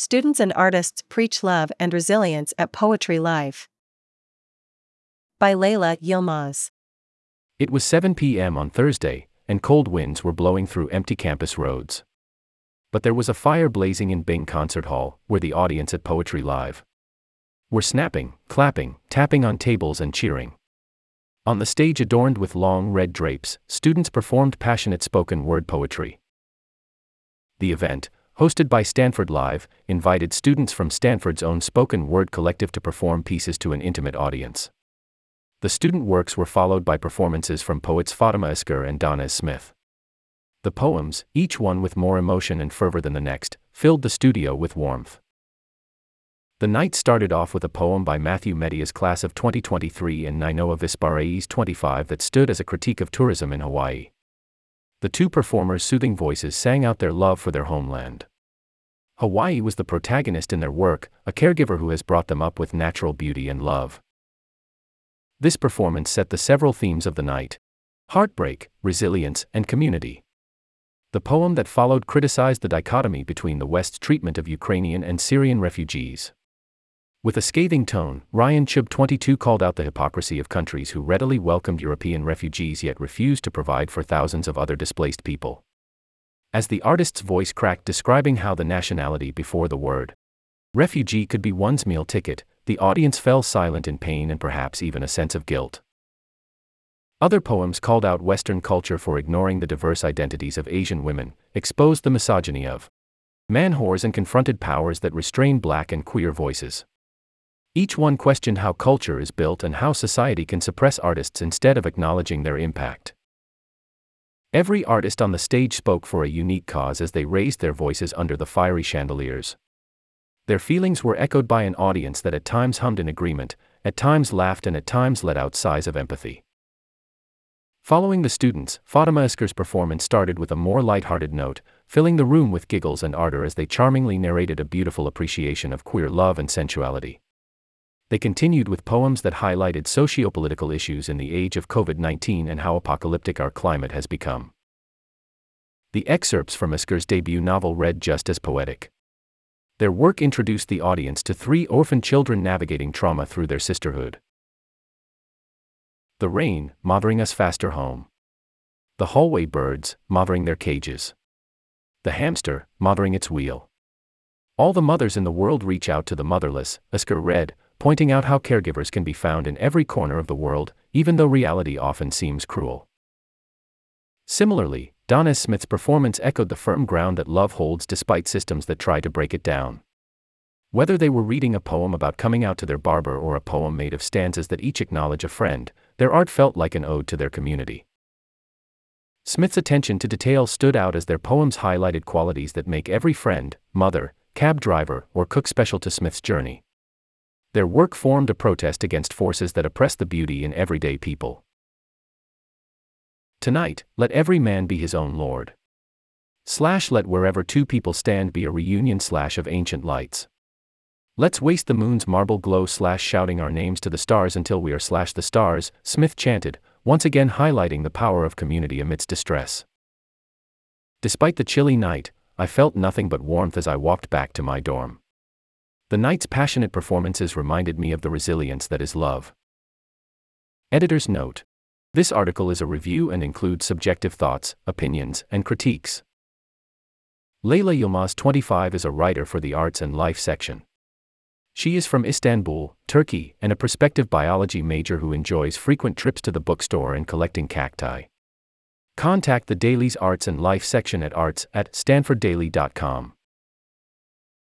Students and artists preach love and resilience at Poetry Live. By Layla Yilmaz. It was 7 p.m. on Thursday, and cold winds were blowing through empty campus roads. But there was a fire blazing in Bing Concert Hall, where the audience at Poetry Live were snapping, clapping, tapping on tables, and cheering. On the stage adorned with long red drapes, students performed passionate spoken word poetry. The event, hosted by Stanford Live, invited students from Stanford's own spoken word collective to perform pieces to an intimate audience. The student works were followed by performances from poets Fatimah Asghar and Danez Smith. The poems, each one with more emotion and fervor than the next, filled the studio with warmth. The night started off with a poem by Matthew Media's class of 2023 and Nainoa Vispareis 25 that stood as a critique of tourism in Hawaii. The two performers' soothing voices sang out their love for their homeland. Hawaii was the protagonist in their work, a caregiver who has brought them up with natural beauty and love. This performance set the several themes of the night heartbreak, resilience, and community. The poem that followed criticized the dichotomy between the West's treatment of Ukrainian and Syrian refugees. With a scathing tone, Ryan Chub 22 called out the hypocrisy of countries who readily welcomed European refugees yet refused to provide for thousands of other displaced people. As the artist's voice cracked describing how the nationality before the word refugee could be one's meal ticket, the audience fell silent in pain and perhaps even a sense of guilt. Other poems called out Western culture for ignoring the diverse identities of Asian women, exposed the misogyny of man whores, and confronted powers that restrain black and queer voices. Each one questioned how culture is built and how society can suppress artists instead of acknowledging their impact. Every artist on the stage spoke for a unique cause as they raised their voices under the fiery chandeliers. Their feelings were echoed by an audience that at times hummed in agreement, at times laughed, and at times let out sighs of empathy. Following the students, Fatimah Asghar's performance started with a more light-hearted note, filling the room with giggles and ardor as they charmingly narrated a beautiful appreciation of queer love and sensuality they continued with poems that highlighted sociopolitical issues in the age of COVID 19 and how apocalyptic our climate has become. The excerpts from Asghar's debut novel read just as poetic. Their work introduced the audience to three orphan children navigating trauma through their sisterhood. The rain, mothering us faster home. The hallway birds, mothering their cages. The hamster, mothering its wheel. All the mothers in the world reach out to the motherless, Asghar read, pointing out how caregivers can be found in every corner of the world, even though reality often seems cruel. Similarly, Danez Smith's performance echoed the firm ground that love holds despite systems that try to break it down. Whether they were reading a poem about coming out to their barber or a poem made of stanzas that each acknowledge a friend, their art felt like an ode to their community. Smith's attention to detail stood out as their poems highlighted qualities that make every friend, mother, cab driver, or cook special to Smith's journey. Their work formed a protest against forces that oppress the beauty in everyday people. Tonight, let every man be his own lord. Slash let wherever two people stand be a reunion slash of ancient lights. Let's waste the moon's marble glow slash shouting our names to the stars until we are slash the stars, Smith chanted, once again highlighting the power of community amidst distress. Despite the chilly night, I felt nothing but warmth as I walked back to my dorm. The night's passionate performances reminded me of the resilience that is love. Editor's note This article is a review and includes subjective thoughts, opinions, and critiques. Layla Yilmaz 25 is a writer for the Arts and Life section. She is from Istanbul, Turkey, and a prospective biology major who enjoys frequent trips to the bookstore and collecting cacti. Contact the Daily's Arts and Life section at arts at stanforddaily.com.